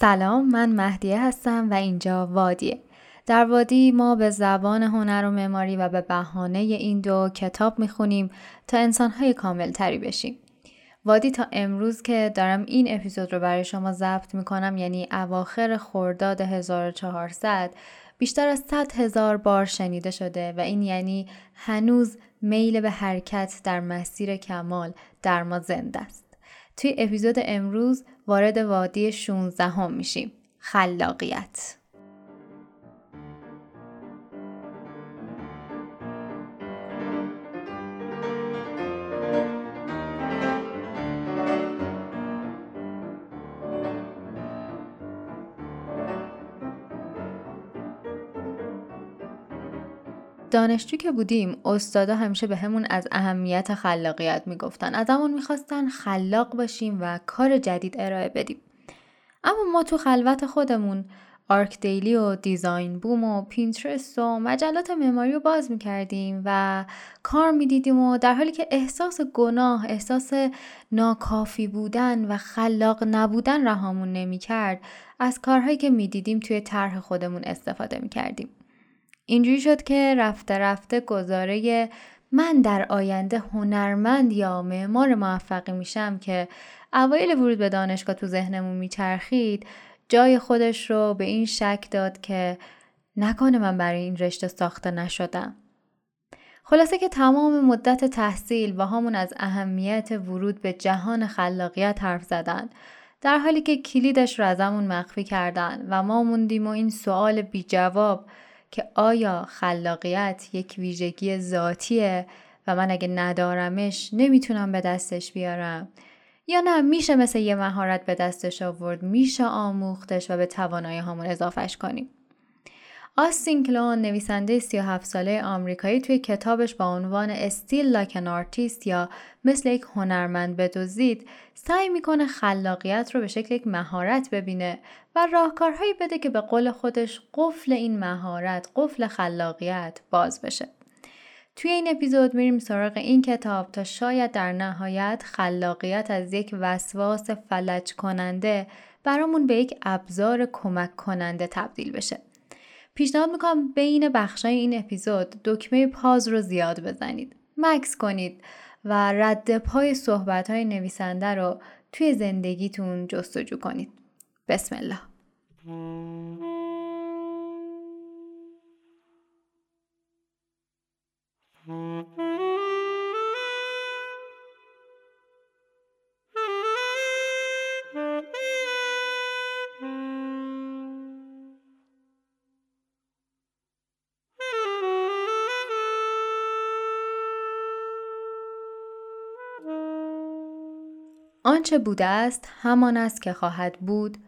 سلام من مهدیه هستم و اینجا وادیه در وادی ما به زبان هنر و معماری و به بهانه این دو کتاب می‌خونیم تا انسانهای کامل تری بشیم وادی تا امروز که دارم این اپیزود رو برای شما ضبط می‌کنم یعنی اواخر خرداد 1400 بیشتر از 100 هزار بار شنیده شده و این یعنی هنوز میل به حرکت در مسیر کمال در ما زنده است. توی اپیزود امروز وارد وادی 16 هم میشیم. خلاقیت. دانشجو که بودیم استادا همیشه بهمون از اهمیت خلاقیت می‌گفتن. ازمون می‌خواستن خلاق باشیم و کار جدید ارائه بدیم. اما ما تو خلوت خودمون ArchDaily و Designboom و Pinterest و مجلات معماری رو باز می‌کردیم و کار می‌دیدیم و در حالی که احساس گناه احساس ناکافی بودن و خلاق نبودن رهامون نمی‌کرد از کارهایی که می‌دیدیم توی طرح خودمون استفاده می‌کردیم. اینجوری شد که رفته رفته گزاره من در آینده هنرمند یا معمار موفقی میشم که اوایل ورود به دانشگاه تو ذهنمون میچرخید جای خودش رو به این شک داد که نکنه من برای این رشته ساخته نشدم. خلاصه که تمام مدت تحصیل و همون از اهمیت ورود به جهان خلاقیت حرف زدن در حالی که کلیدش رو ازمون مخفی کردن و ما موندیم و این سوال بی جواب که آیا خلاقیت یک ویژگی ذاتیه و من اگه ندارمش نمی‌تونم به دستش بیارم؟ یا نه میشه مثل یه مهارت به دستش آورد میشه آموختش و به توانایی‌هامون اضافهش کنیم؟ آستین کلئون نویسنده 37 ساله آمریکایی توی کتابش با عنوان Steal Like an Artist یا مثل یک هنرمند بدزدید سعی می‌کنه خلاقیت رو به شکل یک مهارت ببینه و راهکارهایی بده که به قول خودش قفل این مهارت قفل خلاقیت باز بشه. توی این اپیزود میریم سراغ این کتاب تا شاید در نهایت خلاقیت از یک وسواس فلج کننده برامون به یک ابزار کمک کننده تبدیل بشه. پیشنهاد می‌کنم بین بخشای این اپیزود دکمه پاز رو زیاد بزنید. مکس کنید و رد پای صحبت های نویسنده رو توی زندگیتون جستجو کنید. بسم الله. آنچه بوده است همان است که خواهد بود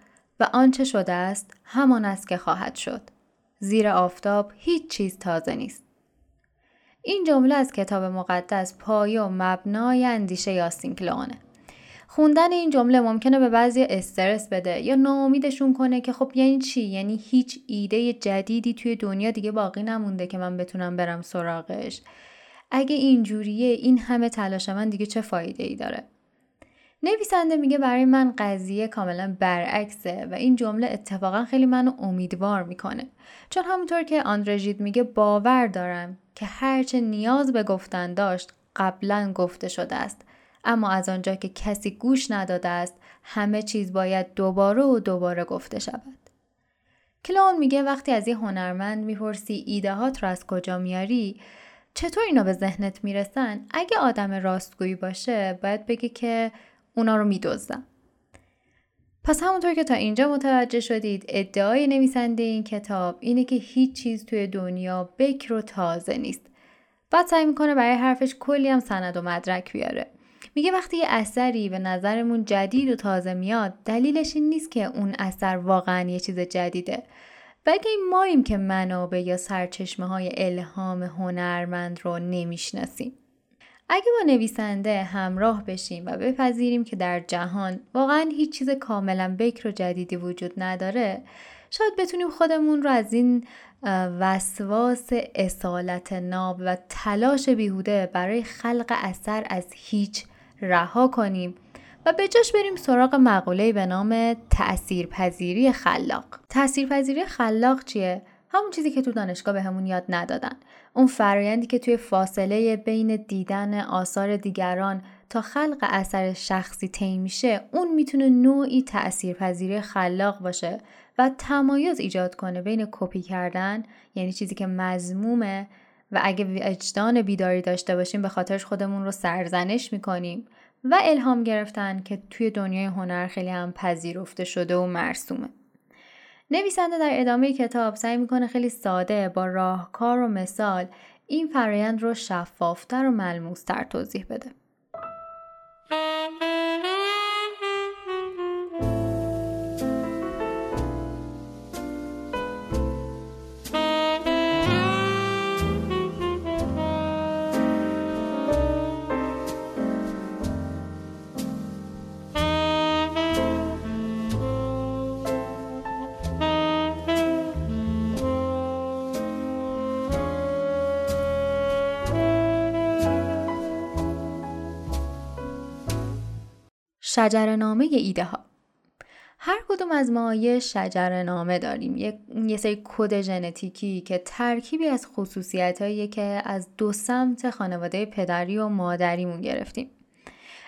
و آنچه شده است همان است که خواهد شد. زیر آفتاب هیچ چیز تازه نیست. این جمله از کتاب مقدس پایه و مبنای اندیشه یاسین کلونه. خوندن این جمله ممکنه به بعضی استرس بده یا ناامیدشون کنه که خب یعنی چی یعنی هیچ ایده جدیدی توی دنیا دیگه باقی نمونده که من بتونم برم سراغش اگه اینجوریه این همه تلاش من دیگه چه فایده ای داره نویسنده میگه برای من قضیه کاملا برعکسه و این جمله اتفاقا خیلی منو امیدوار می‌کنه. چون همونطور که آندرژید میگه باور دارم که هرچه نیاز به گفتن داشت قبلا گفته شده است. اما از آنجا که کسی گوش نداده است همه چیز باید دوباره و دوباره گفته شود. کلون میگه وقتی از یه هنرمند می‌پرسی ایدهات رو از کجا میاری چطور اینا به ذهنت می‌رسن؟ اگه آدم راستگویی باشه باید بگه که اونا رو میدزدم. پس همونطور که تا اینجا متوجه شدید ادعای نویسنده این کتاب اینه که هیچ چیز توی دنیا بکر و تازه نیست. بعد سعی می‌کنه برای حرفش کلی هم سند و مدرک بیاره. میگه وقتی یه اثری به نظرمون جدید و تازه میاد دلیلش این نیست که اون اثر واقعا یه چیز جدیده. بلکه این ماییم که منابع یا سرچشمه های الهام هنرمند رو نمی‌شناسیم. اگه با نویسنده همراه بشیم و بپذیریم که در جهان واقعا هیچ چیز کاملا بکر و جدیدی وجود نداره شاید بتونیم خودمون رو از این وسواس اصالت ناب و تلاش بیهوده برای خلق اثر از هیچ رها کنیم و به جاش بریم سراغ مقوله به نام تاثیرپذیری خلاق. تاثیرپذیری خلاق چیه؟ همون چیزی که تو دانشگاه به همون یاد ندادن. اون فرایندی که توی فاصله بین دیدن آثار دیگران تا خلق اثر شخصی طی میشه اون می‌تونه نوعی تاثیرپذیری خلاق باشه و تمایز ایجاد کنه بین کپی کردن یعنی چیزی که مزمومه و اگه وجدان بیداری داشته باشیم به خاطرش خودمون رو سرزنش می‌کنیم و الهام گرفتن که توی دنیای هنر خیلی هم پذیرفته شده و مرسومه. نویسنده در ادامه کتاب سعی می‌کنه خیلی ساده با راهکار و مثال این فرایند رو شفافتر و ملموستر توضیح بده. شجرنامه ایده ها هر کدوم از ما یه شجرنامه داریم یه, یه سری کد ژنتیکی که ترکیبی از خصوصیت که از دو سمت خانواده پدری و مادریمون گرفتیم.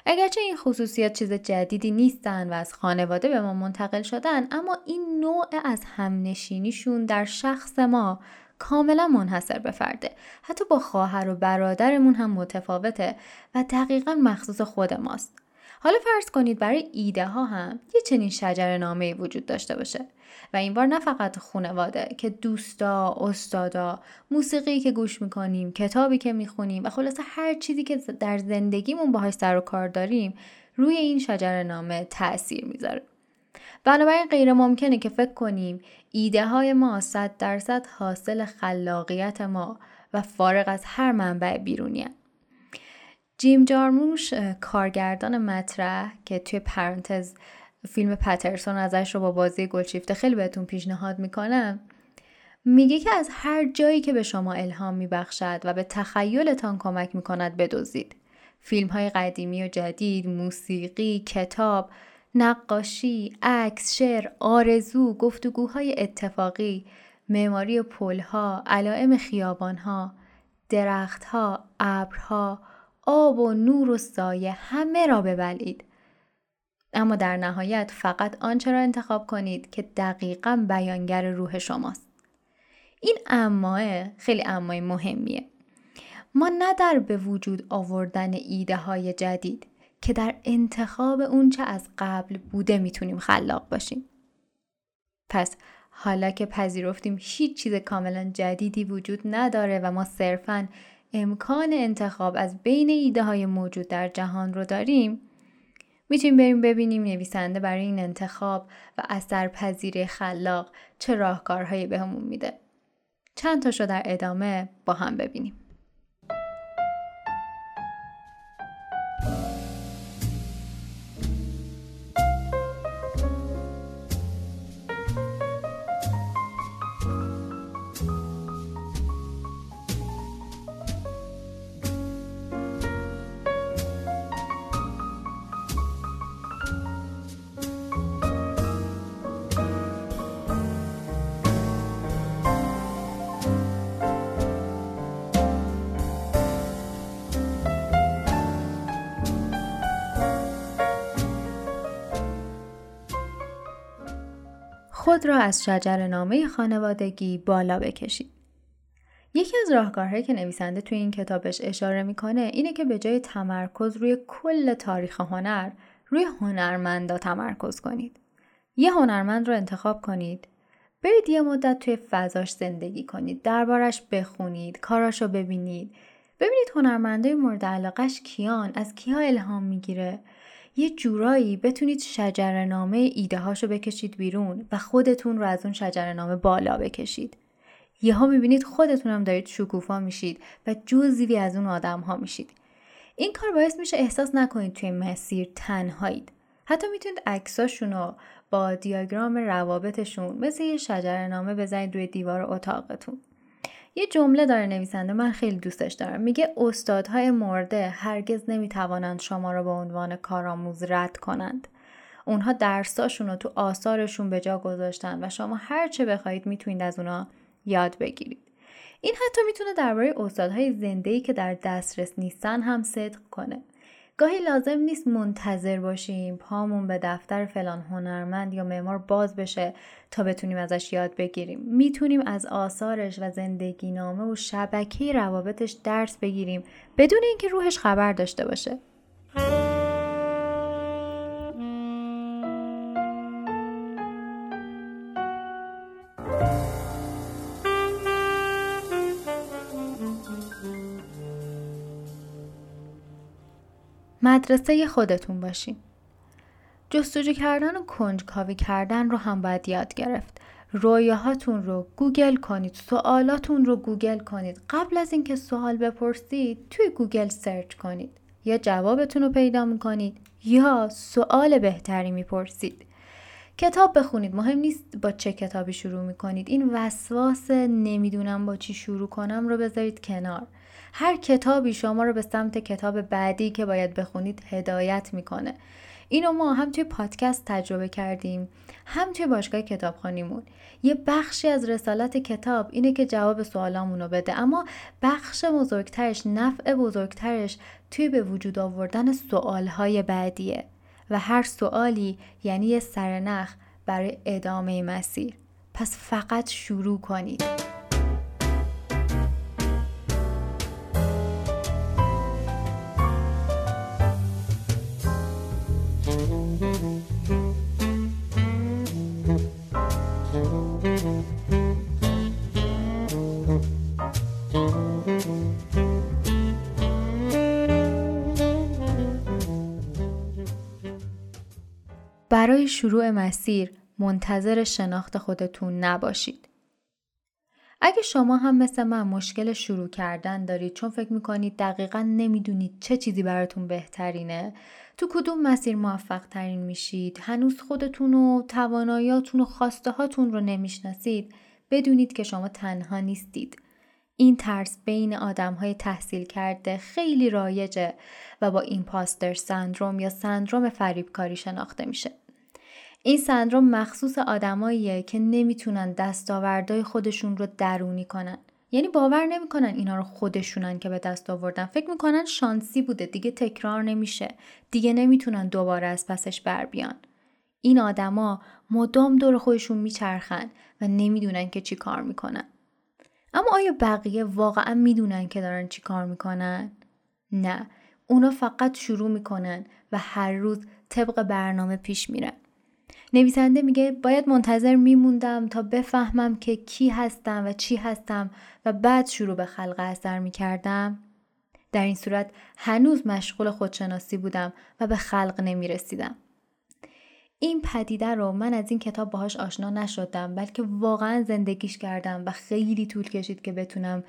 اگرچه این خصوصیت چیز جدیدی نیستن و از خانواده به ما منتقل شدن اما این نوع از همنشینیشون در شخص ما کاملا منحصر به فرده. حتی با خواهر و برادرمون هم متفاوته و دقیقا مخصوص خود ماست. حالا فرض کنید برای ایده ها هم یه چنین شجر نامه وجود داشته باشه و این بار نه فقط خانواده که دوستا، استادا، موسیقی که گوش می‌کنیم، کتابی که می‌خونیم و خلاصه هر چیزی که در زندگیمون باهاش سر و کار داریم روی این شجر نامه تاثیر می‌ذاره. بنابراین غیر ممکنه که فکر کنیم ایده های ما صد درصد حاصل خلاقیت ما و فارغ از هر منبع بیرونی جیم جارموش کارگردان مطرح که توی پرانتز فیلم پترسون ازش رو با بازی گلشیفته خیلی بهتون پیشنهاد می‌کنم. میگه که از هر جایی که به شما الهام میبخشد و به تخیلتان کمک می‌کند بدوزید فیلم های قدیمی و جدید، موسیقی، کتاب، نقاشی، عکس، شعر، آرزو، گفتگوهای اتفاقی، معماری پلها، علائم خیابانها، درختها، ابرها، آب و نور و سایه همه را ببلید. اما در نهایت فقط آنچه را انتخاب کنید که دقیقا بیانگر روح شماست. این اماه خیلی امای مهمیه. ما نه در به وجود آوردن ایده های جدید که در انتخاب اونچه از قبل بوده می‌تونیم خلاق باشیم. پس حالا که پذیرفتیم هیچ چیز کاملا جدیدی وجود نداره و ما صرفاً امکان انتخاب از بین ایده های موجود در جهان رو داریم؟ می‌تونیم بریم ببینیم نویسنده برای این انتخاب و اثرپذیری خلاق چه راهکارهایی بهمون میده. چند تاشو در ادامه با هم ببینیم. خود را از شجر نامه خانوادگی بالا بکشید. یکی از راهکارهایی که نویسنده توی این کتابش اشاره می‌کنه اینه که به جای تمرکز روی کل تاریخ هنر روی هنرمندا تمرکز کنید. یه هنرمند رو انتخاب کنید برید یه مدت توی فضاش زندگی کنید دربارش بخونید کاراش رو ببینید ببینید هنرمندای مورد علاقش کیان از کیا الهام می‌گیره یه جورایی بتونید شجرنامه ایده هاشو بکشید بیرون و خودتون رو از اون شجرنامه بالا بکشید. یهها می‌بینید خودتون هم دارید شکوفا میشید و جزوی از اون آدم ها میشید. این کار باعث میشه احساس نکنید توی مسیر تنهایید. حتی می‌تونید عکساشون رو با دیاگرام روابطشون مثل یه شجرنامه بزنید روی دیوار اتاقتون. یه جمله داره نویسنده من خیلی دوستش دارم. میگه استادهای مرده هرگز نمی‌توانند شما را به عنوان کارآموز رد کنند. اونها درساشون رو تو آثارشون به جا گذاشتن و شما هر چه بخواید می‌تونید از اونها یاد بگیرید. این حتی می‌تونه درباره استادهای زنده‌ای که در دسترس نیستن هم صدق کنه. گاهی لازم نیست منتظر باشیم پامون به دفتر فلان هنرمند یا معمار باز بشه تا بتونیم ازش یاد بگیریم. می‌تونیم از آثارش و زندگی نامه و شبکه روابطش درس بگیریم بدون اینکه روحش خبر داشته باشه. مدرسه خودتون باشین. جستجو کردن و کنجکاوی کردن رو هم باید یاد گرفت. رویاهاتون رو گوگل کنید سوالاتون رو گوگل کنید قبل از اینکه سوال بپرسید توی گوگل search کنید یا جوابتون رو پیدا می‌کنید یا سوال بهتری می‌پرسید کتاب بخونید. مهم نیست با چه کتابی شروع می‌کنید. این وسواس نمی‌دونم با چی شروع کنم رو بذارید کنار. هر کتابی شما رو به سمت کتاب بعدی که باید بخونید هدایت می‌کنه. اینو ما هم توی پادکست تجربه کردیم. هم توی باشگاه کتابخانیمون. یه بخشی از رسالت کتاب اینه که جواب سوالامون رو بده. اما بخش بزرگترش نفع بزرگترش توی به وجود آوردن سوالهای بعدیه. و هر سوالی یعنی سرنخ برای ادامه مسیر. پس فقط شروع کنید. برای شروع مسیر منتظر شناخت خودتون نباشید. اگه شما هم مثل من مشکل شروع کردن دارید چون فکر می‌کنید دقیقا نمی‌دونید چه چیزی براتون بهترینه تو کدوم مسیر موفق ترین میشید هنوز خودتون و تواناییاتون و خواسته هاتون رو نمی‌شناسید بدونید که شما تنها نیستید این ترس بین آدم های تحصیل کرده خیلی رایجه و با ایمپاستر سندروم یا سندروم فریبکاری شناخته میشه. این سندروم مخصوص آدماییه که نمی‌تونن دستاوردهای خودشون رو درونی کنن. یعنی باور نمی‌کنن اینا رو خودشونن که به دست آوردن. فکر می‌کنن شانسی بوده دیگه تکرار نمیشه. دیگه نمی‌تونن دوباره از پسش بر بیان. این آدما مدام دور خودشون میچرخن و نمی‌دونن که چی کار می‌کنن. اما آیا بقیه واقعا می‌دونن که دارن چی کار می‌کنن؟ نه اونا فقط شروع می‌کنن و هر روز طبق برنامه پیش میرن نویسنده میگه باید منتظر میموندم تا بفهمم که کی هستم و چی هستم و بعد شروع به خلق اثر می‌کردم. در این صورت هنوز مشغول خودشناسی بودم و به خلق نمی‌رسیدم. این پدیده رو من از این کتاب باهاش آشنا نشدم بلکه واقعا زندگیش کردم و خیلی طول کشید که بتونم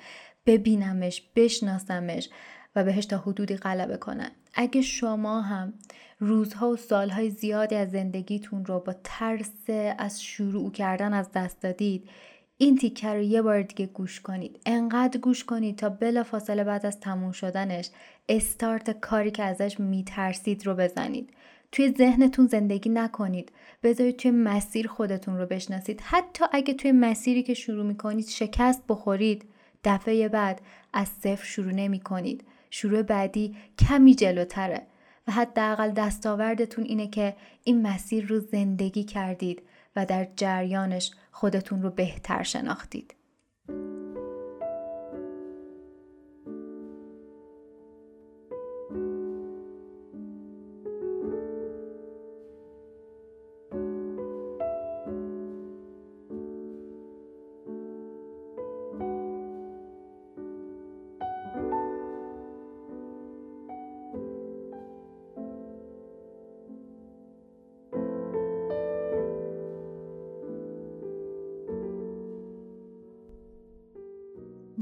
ببینمش بشناسمش و بهش تا حدودی غلبه کنم. اگه شما هم روزها و سالهای زیادی از زندگیتون رو با ترس از شروع کردن از دست دادید. این تیکه رو یه بار دیگه گوش کنید. انقدر گوش کنید تا بلا فاصله بعد از تموم شدنش استارت کاری که ازش میترسید رو بزنید. توی ذهنتون زندگی نکنید. بذارید توی مسیر خودتون رو بشناسید. حتی اگه توی مسیری که شروع می‌کنید شکست بخورید دفعه بعد از صفر شروع نمی کنید شروع بعدی کمی جلوتره. حداقل دستاوردتون اینه که این مسیر رو زندگی کردید و در جریانش خودتون رو بهتر شناختید.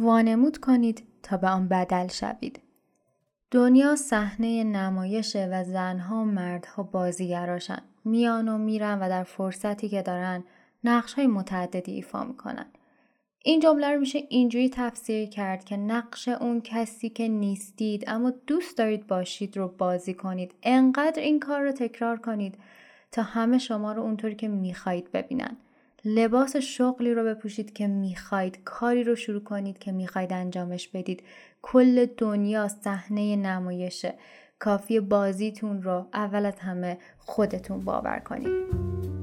وانمود کنید تا به آن بدل شوید. دنیا صحنه نمایشه و زنها و مردها بازیگراشن. میان و میرن و در فرصتی که دارن نقش های متعددی ایفا می‌کنن. این جمله رو میشه اینجوری تفسیر کرد که نقش اون کسی که نیستید اما دوست دارید باشید رو بازی کنید انقدر این کار رو تکرار کنید تا همه شما رو اونطوری که می‌خواهید ببینن لباس شغلی رو بپوشید که می‌خواید کاری رو شروع کنید که می‌خواید انجامش بدید. کل دنیا صحنه نمایشه کافی بازیتون رو اول از همه خودتون باور کنید.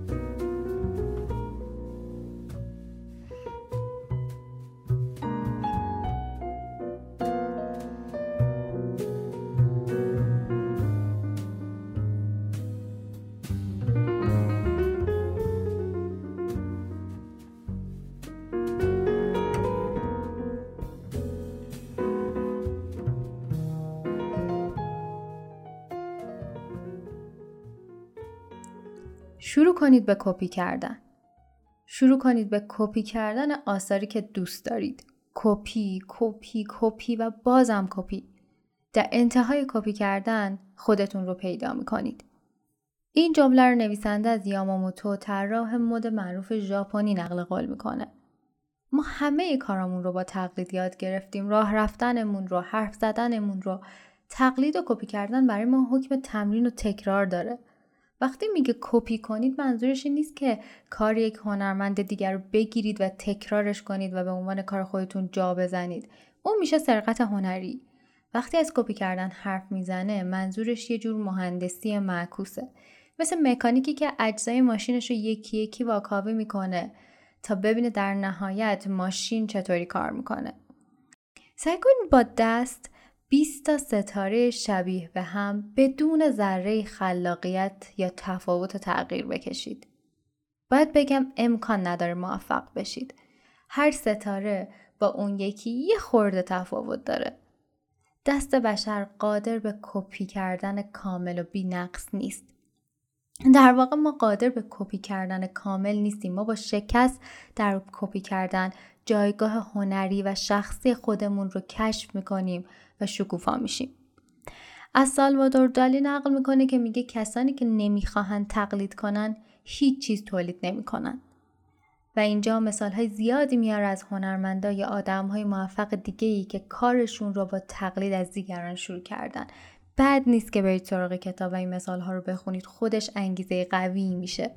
کنید به کپی کردن. شروع کنید به کپی کردن آثاری که دوست دارید. کپی، کپی، کپی و بازم کپی. در انتهای کپی کردن خودتون رو پیدا می کنید. این جمله رو نویسنده از یاماموتو طراح مد معروف ژاپنی نقل قول می‌کنه. ما همه کارامون رو با تقلید یاد گرفتیم. راه رفتنمون رو، حرف زدنمون رو، تقلید و کپی کردن برای ما حکم تمرین و تکرار داره. وقتی میگه کپی کنید منظورش این نیست که کار یک هنرمند دیگر رو بگیرید و تکرارش کنید و به عنوان کار خودتون جا بزنید. اون میشه سرقت هنری. وقتی از کپی کردن حرف می‌زنه منظورش یه جور مهندسی معکوسه. مثل مکانیکی که اجزای ماشینش رو یکی یکی واکاوی می‌کنه تا ببینه در نهایت ماشین چطوری کار می‌کنه. سعی کنید با دست 20 تا ستاره شبیه به هم بدون ذره خلاقیت یا تفاوت و تغییر بکشید. باید بگم امکان نداره موفق بشید. هر ستاره با اون یکی یه خورده تفاوت داره. دست بشر قادر به کپی کردن کامل و بی نقص نیست. در واقع ما قادر به کپی کردن کامل نیستیم. ما با شکست در کپی کردن جایگاه هنری و شخصی خودمون رو کشف می‌کنیم و شکوفا میشیم. از سالوادور دالی نقل می‌کنه که میگه کسانی که نمی‌خواهند تقلید کنن هیچ چیز تولید نمی‌کنن. و اینجا مثال های زیادی میاره از هنرمندا یا آدم های موفق دیگه ای که کارشون رو با تقلید از دیگران شروع کردن. بد نیست که برید سراغ کتاب و این مثال ها رو بخونید خودش انگیزه قوی میشه.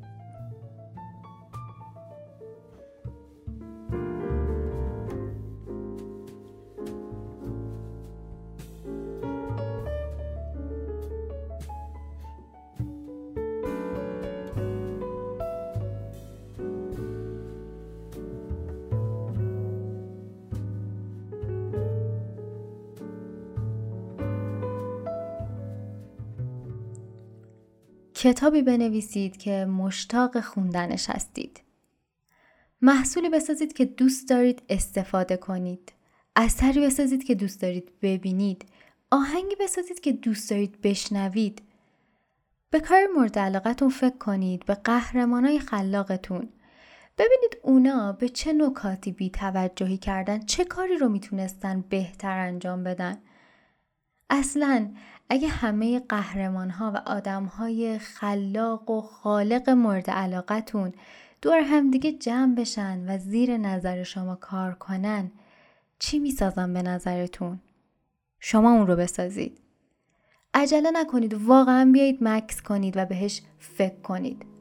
کتابی بنویسید که مشتاق خوندنش هستید. محصولی بسازید که دوست دارید استفاده کنید. اثری بسازید که دوست دارید ببینید. آهنگی بسازید که دوست دارید بشنوید. به کار مورد علاقتون فکر کنید به قهرمانای خلاقتون. ببینید اونا به چه نکاتی بی توجهی کردن چه کاری رو می‌تونستن بهتر انجام بدن. اصلا اگه همه قهرمان ها و آدم های خلاق و خالق مورد علاقتون دور همدیگه جمع بشن و زیر نظر شما کار کنن چی می‌سازن به نظرتون؟ شما اون رو بسازید. عجله نکنید واقعا بیایید مکس کنید و بهش فکر کنید.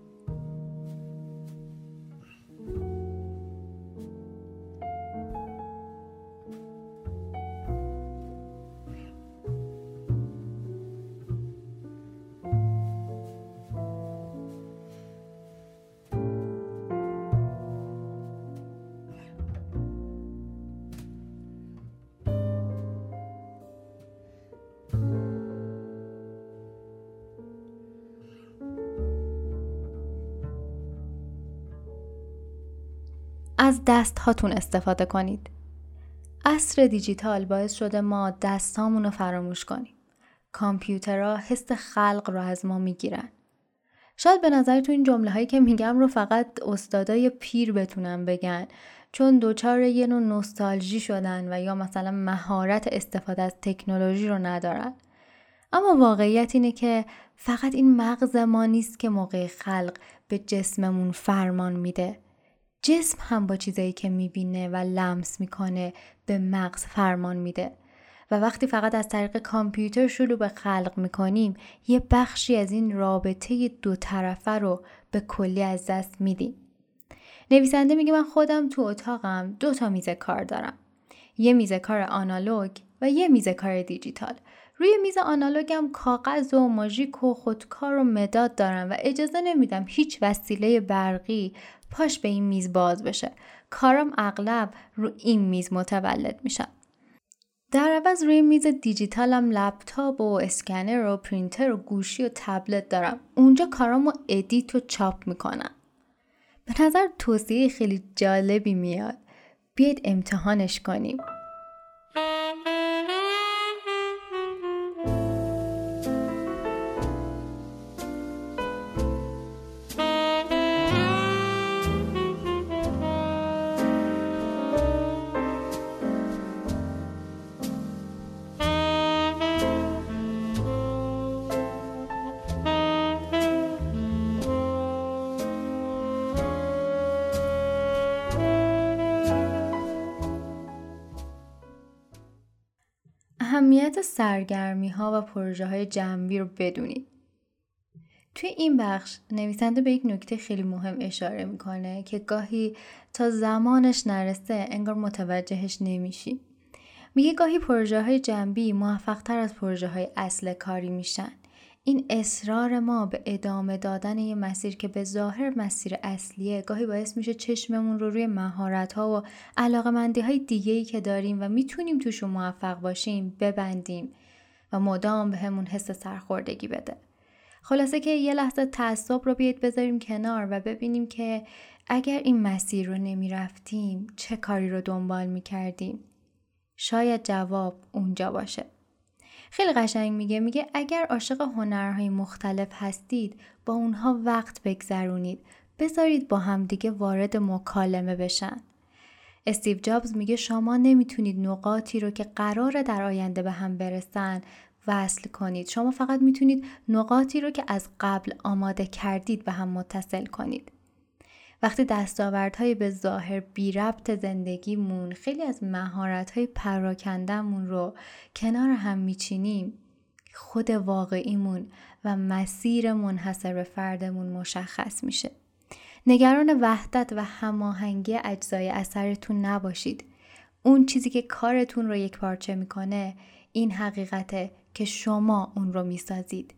از دست هاتون استفاده کنید. عصر دیجیتال باعث شده ما دستامون رو فراموش کنیم. کامپیوترها حس خلق رو از ما می‌گیرن. شاید به نظرتون این جمله هایی که میگم رو فقط استادای پیر بتونن بگن چون دوچار یه نوع نوستالژی شدن و یا مثلا مهارت استفاده از تکنولوژی رو ندارن. اما واقعیت اینه که فقط این مغز ما نیست که موقع خلق به جسممون فرمان میده جسم هم با چیزایی که می‌بینه و لمس می‌کنه به مغز فرمان میده و وقتی فقط از طریق کامپیوتر شروع به خلق می‌کنیم یه بخشی از این رابطه دو طرفه رو به کلی از دست میدیم. نویسنده میگه من خودم تو اتاقم دو تا میز کار دارم. یه میز کار آنالوگ و یه میز کار دیجیتال. روی میز آنالوگم کاغذ و ماژیک و خودکار و مداد دارم و اجازه نمیدم هیچ وسیله برقی پاش به این میز باز بشه. کارم اغلب رو این میز متولد میشن. در عوض روی میز دیجیتالم لپتاپ و اسکنر و پرینتر و گوشی و تبلت دارم. اونجا کارامو edit و چاپ می‌کنم. به نظر توصیه خیلی جالبی میاد. بیاید امتحانش کنیم. اهمیت سرگرمی ها و پروژه های جنبی رو بدونید. توی این بخش نویسنده به یک نکته خیلی مهم اشاره می‌کنه که گاهی تا زمانش نرسه انگار متوجهش نمیشیم. میگه گاهی پروژه های جنبی موفق تر از پروژه های اصل کاری میشن این اصرار ما به ادامه دادن یه مسیر که به ظاهر مسیر اصلیه گاهی باعث میشه چشممون رو روی مهارت ها و علاقه مندی های دیگه ای که داریم و می‌تونیم توشون موفق باشیم ببندیم و مدام به همون حس سرخوردگی بده. خلاصه که یه لحظه تعصب رو بیاید بذاریم کنار و ببینیم که اگر این مسیر رو نمی‌رفتیم چه کاری رو دنبال می‌کردیم؟ شاید جواب اونجا باشه. خیلی قشنگ میگه میگه اگر عاشق هنرهای مختلف هستید با اونها وقت بگذرونید. بذارید با همدیگه وارد مکالمه بشن. استیو جابز میگه شما نمی‌تونید نقاطی رو که قراره در آینده به هم برسن وصل کنید. شما فقط می‌تونید نقاطی رو که از قبل آماده کردید به هم متصل کنید. وقتی دستاوردهای به ظاهر بی ربط زندگیمون خیلی از مهارتهای پراکندهمون رو کنار هم میچینیم خود واقعیمون و مسیر منحصر به فردمون مشخص میشه. نگران وحدت و هماهنگی اجزای اثرتون نباشید. اون چیزی که کارتون رو یک پارچه می‌کنه این حقیقته که شما اون رو می‌سازید.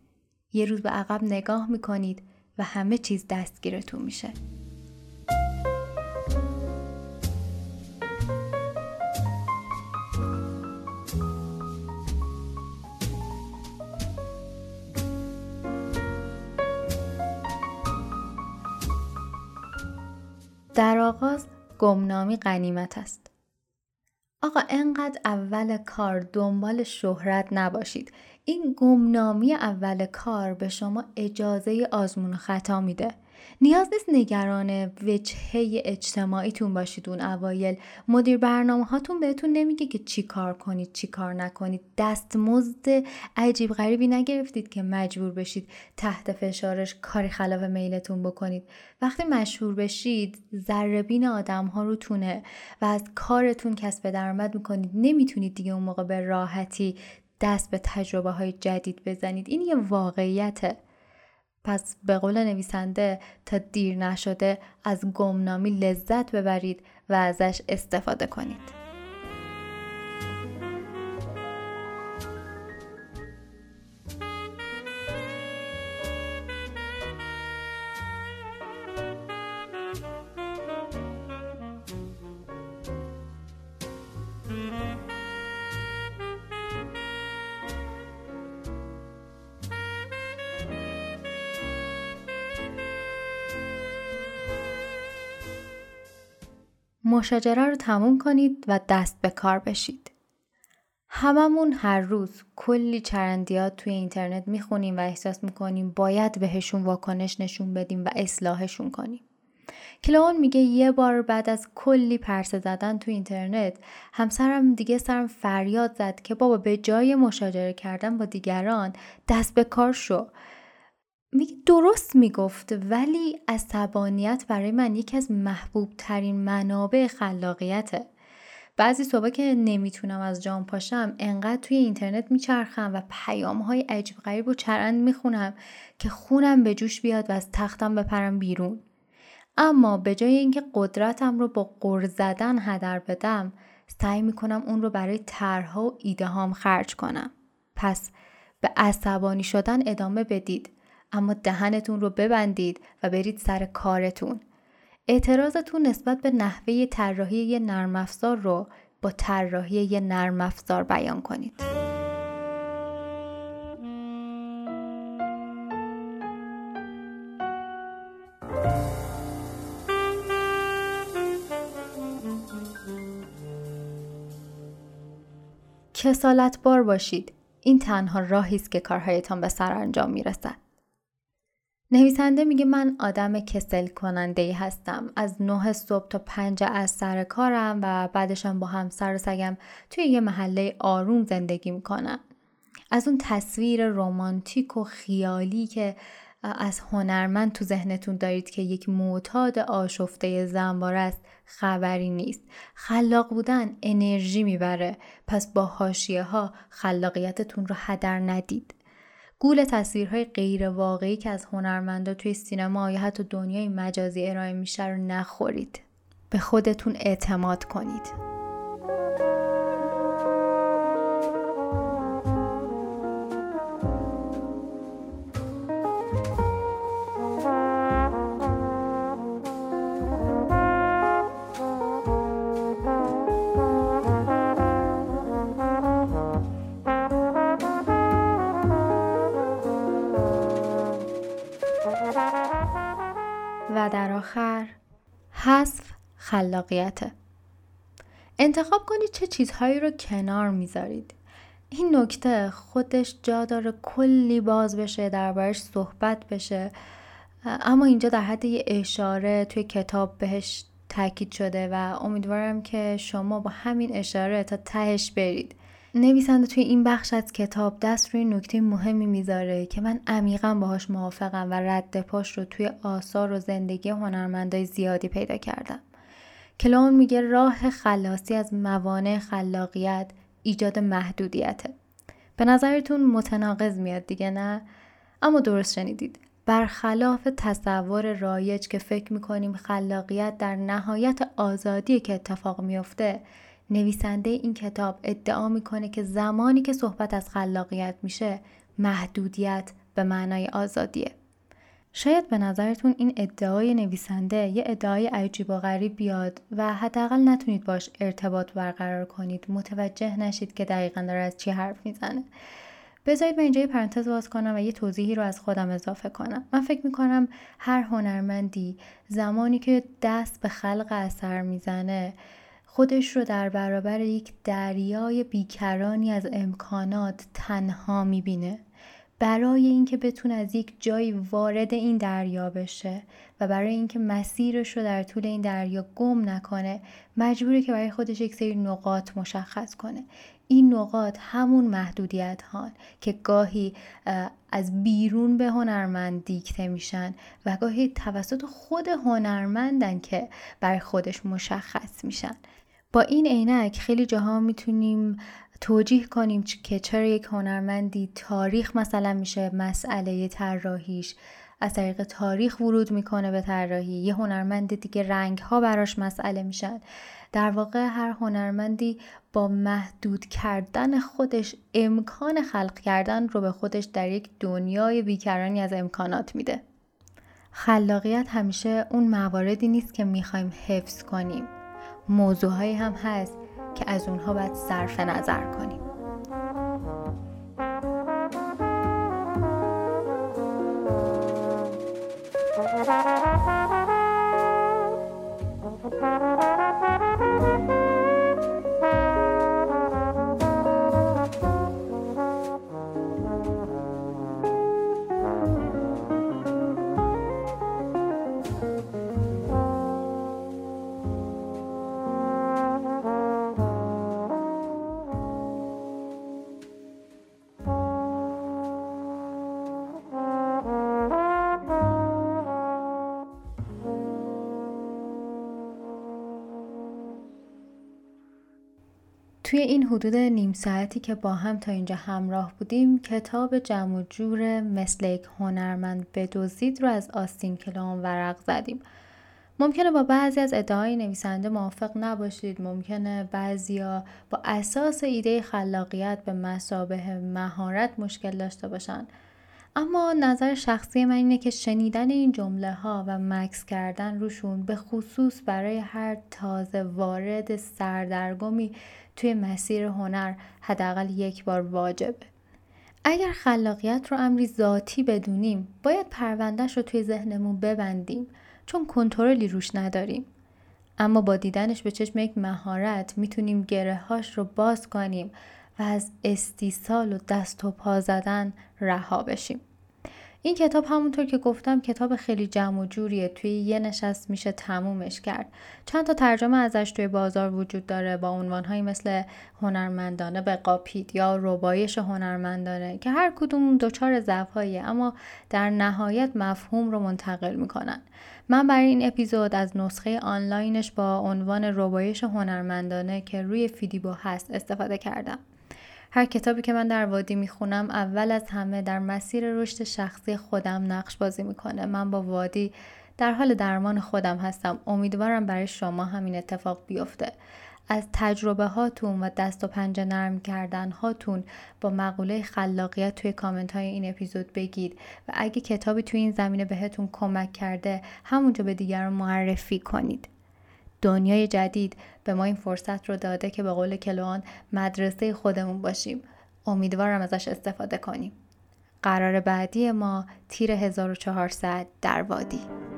یه روز به عقب نگاه می‌کنید و همه چیز دستگیرتون میشه. در آغاز گمنامی غنیمت است. آقا انقدر اول کار دنبال شهرت نباشید. این گمنامی اول کار به شما اجازه آزمون و خطا میده. نیاز نیست نگران وجهه اجتماعیتون باشید اون اوایل. مدیر برنامه هاتون بهتون نمیگه که چی کار کنید چی کار نکنید. دستمزد عجیب غریبی نگرفتید که مجبور بشید تحت فشارش کاری خلاف میلتون بکنید. وقتی مشهور بشید ذربین آدم ها رو تونه و از کارتون کسب درآمد می‌کنید. نمی‌تونید دیگه اون موقع به راحتی دست به تجربه های جدید بزنید. این یه واقعیته. پس به قول نویسنده تا دیر نشده از گمنامی لذت ببرید و ازش استفاده کنید. مشاجره رو تموم کنید و دست به کار بشید. هممون هر روز کلی چرندیات توی اینترنت می‌خونیم و احساس می‌کنیم باید بهشون واکنش نشون بدیم و اصلاحشون کنیم. کلون میگه یه بار بعد از کلی پرسه زدن تو اینترنت همسرم دیگه سرم فریاد زد که بابا به جای مشاجره کردن با دیگران دست به کار شو میگه درست می‌گفت ولی عصبانیت برای من یکی از محبوب ترین منابع خلاقیته. بعضی صبح که نمی‌تونم از جام پاشم انقدر توی اینترنت میچرخم و پیام های عجیب غریب و چرند می‌خونم که خونم به جوش بیاد و از تختم بپرم بیرون. اما به جای اینکه قدرتم رو با قر زدن هدر بدم سعی می‌کنم اون رو برای طرحها و ایده هام خرج کنم. پس به عصبانی شدن ادامه بدید. اما دهنتون رو ببندید و برید سر کارتون اعتراضتون نسبت به نحوه طراحی یه نرم افزار رو با طراحی یه نرم افزار بیان کنید. کسالت بار باشید. این تنها راهی است که کارهایتان به سرانجام می‌رسد. نویسنده میگه من آدم کسل کننده ای هستم. از نه صبح تا پنج از سر کارم و بعدشم با همسر و سگم توی یه محله آروم زندگی می‌کنم. از اون تصویر رومانتیک و خیالی که از هنرمند تو ذهنتون دارید که یک معتاد آشفته زنبار است خبری نیست. خلاق بودن انرژی می‌بره. پس با حاشیه ها خلاقیتتون رو هدر ندید. گول تصویرهای غیر واقعی که از هنرمندا توی سینما یا حتی دنیای مجازی ارائه میشه رو نخورید. به خودتون اعتماد کنید. خلاقیته. انتخاب کنید چه چیزهایی رو کنار می‌ذارید. این نکته خودش جا داره کلی باز بشه دربارش صحبت بشه. اما اینجا در حد یه اشاره توی کتاب بهش تاکید شده و امیدوارم که شما با همین اشاره تا تهش برید. نویسنده توی این بخش از کتاب دست روی نکته مهمی می‌ذاره که من عمیقا باهاش موافقم و رد پاش رو توی آثار و زندگی هنرمندای زیادی پیدا کردم. کلون میگه راه خلاصی از موانع خلاقیت ایجاد محدودیته. به نظرتون متناقض میاد دیگه نه؟ اما درست شنیدید. برخلاف تصور رایج که فکر می‌کنیم خلاقیت در نهایت آزادی که اتفاق میفته نویسنده این کتاب ادعا می‌کنه که زمانی که صحبت از خلاقیت میشه محدودیت به معنای آزادیه. شاید به نظرتون این ادعای نویسنده یه ادعای عجیب و غریب بیاد و حداقل نتونید باش ارتباط برقرار کنید. متوجه نشید که دقیقا داره از چی حرف می‌زنه. بذارید من اینجا یه پرانتز باز کنم و یه توضیحی رو از خودم اضافه کنم. من فکر می‌کنم هر هنرمندی زمانی که دست به خلق اثر می‌زنه خودش رو در برابر یک دریای بیکرانی از امکانات تنها می‌بینه. برای اینکه بتونه از یک جایی وارد این دریا بشه و برای اینکه مسیرش رو در طول این دریا گم نکنه مجبوره که برای خودش یک سری نقاط مشخص کنه. این نقاط همون محدودیت ها که گاهی از بیرون به هنرمند دیکته میشن و گاهی توسط خود هنرمندن که برای خودش مشخص میشن. با این عینک خیلی جاها می‌تونیم توجیه کنیم که چرا یک هنرمندی تاریخ مثلا میشه مسئله طراحیش از طریق تاریخ ورود می‌کنه به طراحی یه هنرمند دیگه رنگ ها براش مسئله میشن. در واقع هر هنرمندی با محدود کردن خودش امکان خلق کردن رو به خودش در یک دنیای بیکرانی از امکانات میده. خلاقیت همیشه اون مواردی نیست که می‌خوایم حفظ کنیم. موضوعهایی هم هست. که از اونها باید صرف نظر کنیم. توی این حدود نیم ساعتی که با هم تا اینجا همراه بودیم کتاب جمع و جور مثل یک هنرمند بدوزید رو از آستین کلام ورق زدیم. ممکنه با بعضی از ادعای نویسنده موافق نباشید. ممکنه بعضیا با اساس ایده خلاقیت به مسابه مهارت مشکل داشته باشن. اما نظر شخصی من اینه که شنیدن این جمله ها و مکس کردن روشون به خصوص برای هر تازه وارد سردرگمی توی مسیر هنر حداقل یک بار واجبه اگر خلاقیت رو امری ذاتی بدونیم باید پروندهش رو توی ذهنمون ببندیم چون کنترلی روش نداریم. اما با دیدنش به چشم یک مهارت می‌تونیم گره هاش رو باز کنیم و از استیصال و دست و پا زدن رها بشیم. این کتاب همونطور که گفتم کتاب خیلی جمع و جوریه. توی یه نشست میشه تمومش کرد. چند تا ترجمه ازش توی بازار وجود داره با عنوانهایی مثل هنرمندانه به قاپید یا ربایش هنرمندانه که هر کدوم دچار ضعفهاییه اما در نهایت مفهوم رو منتقل می‌کنن. من برای این اپیزود از نسخه آنلاینش با عنوان ربایش هنرمندانه که روی فیدیبو هست استفاده کردم. هر کتابی که من در وادی می‌خونم اول از همه در مسیر رشد شخصی خودم نقش بازی می‌کنه. من با وادی در حال درمان خودم هستم. امیدوارم برای شما همین اتفاق بیفته. از تجربه هاتون و دست و پنجه نرم کردن هاتون با مقوله خلاقیت توی کامنت های این اپیزود بگید و اگه کتابی توی این زمینه بهتون کمک کرده همونجا به دیگران معرفی کنید. دنیای جدید به ما این فرصت رو داده که به قول کلوان مدرسه خودمون باشیم. امیدوارم ازش استفاده کنیم. قرار بعدی ما تیر 1400 در وادی.